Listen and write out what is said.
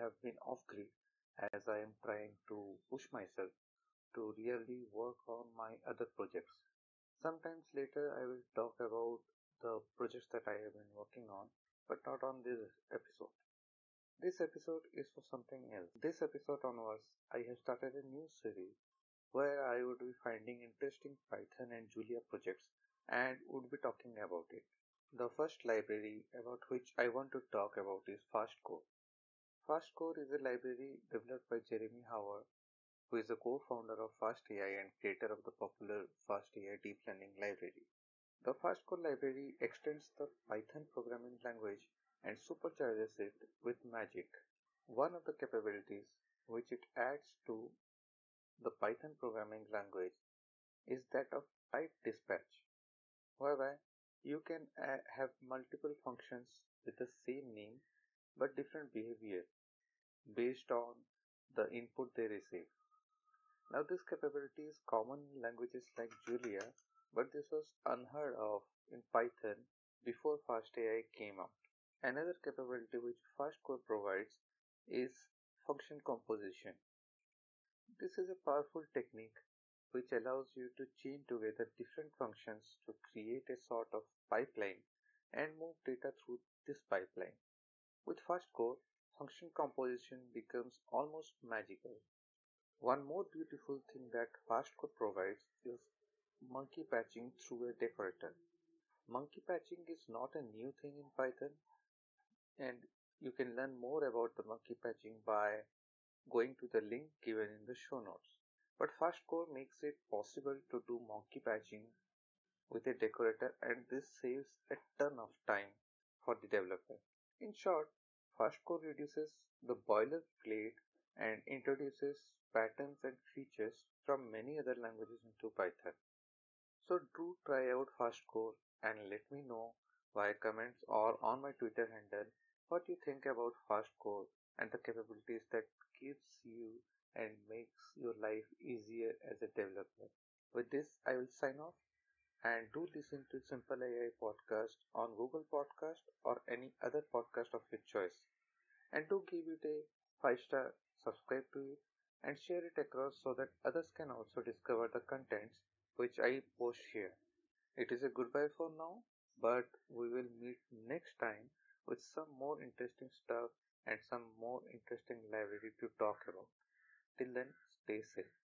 have been off grid as I am trying to push myself to really work on my other projects. Sometimes later I will talk about the projects that I have been working on, but not on this episode. This episode is for something else. This episode onwards, I have started a new series where I would be finding interesting Python and Julia projects and would be talking about it. The first library about which I want to talk about is FastCore. FastCore is a library developed by Jeremy Howard, who is the co-founder of FastAI and creator of the popular FastAI deep learning library. The FastCore library extends the Python programming language and supercharges it with magic. One of the capabilities which it adds to the Python programming language is that of type dispatch, whereby you can uh, have multiple functions with the same name but different behavior based on the input they receive. Now this capability is common in languages like Julia, but this was unheard of in Python before FastAI came out. Another capability which FastCore provides is function composition. This is a powerful technique which allows you to chain together different functions to create a sort of pipeline and move data through this pipeline. With FastCore, function composition becomes almost magical. One more beautiful thing that FastCore provides is monkey patching through a decorator. Monkey patching is not a new thing in Python and you can learn more about the monkey patching by going to the link given in the show notes. But FastCore makes it possible to do monkey patching with a decorator and this saves a ton of time for the developer. In short, FastCore reduces the boilerplate and introduces patterns and features from many other languages into Python. So do try out FastCore and let me know via comments or on my Twitter handle what you think about FastCore and the capabilities that gives you and makes your life easier as a developer. With this, I will sign off and do listen to Simple AI podcast on Google Podcast or any other podcast of your choice. And do give it a 5 star, subscribe to it and share it across so that others can also discover the contents which I post here. It is a goodbye for now, but we will meet next time with some more interesting stuff and some more interesting library to talk about. Till then, stay safe.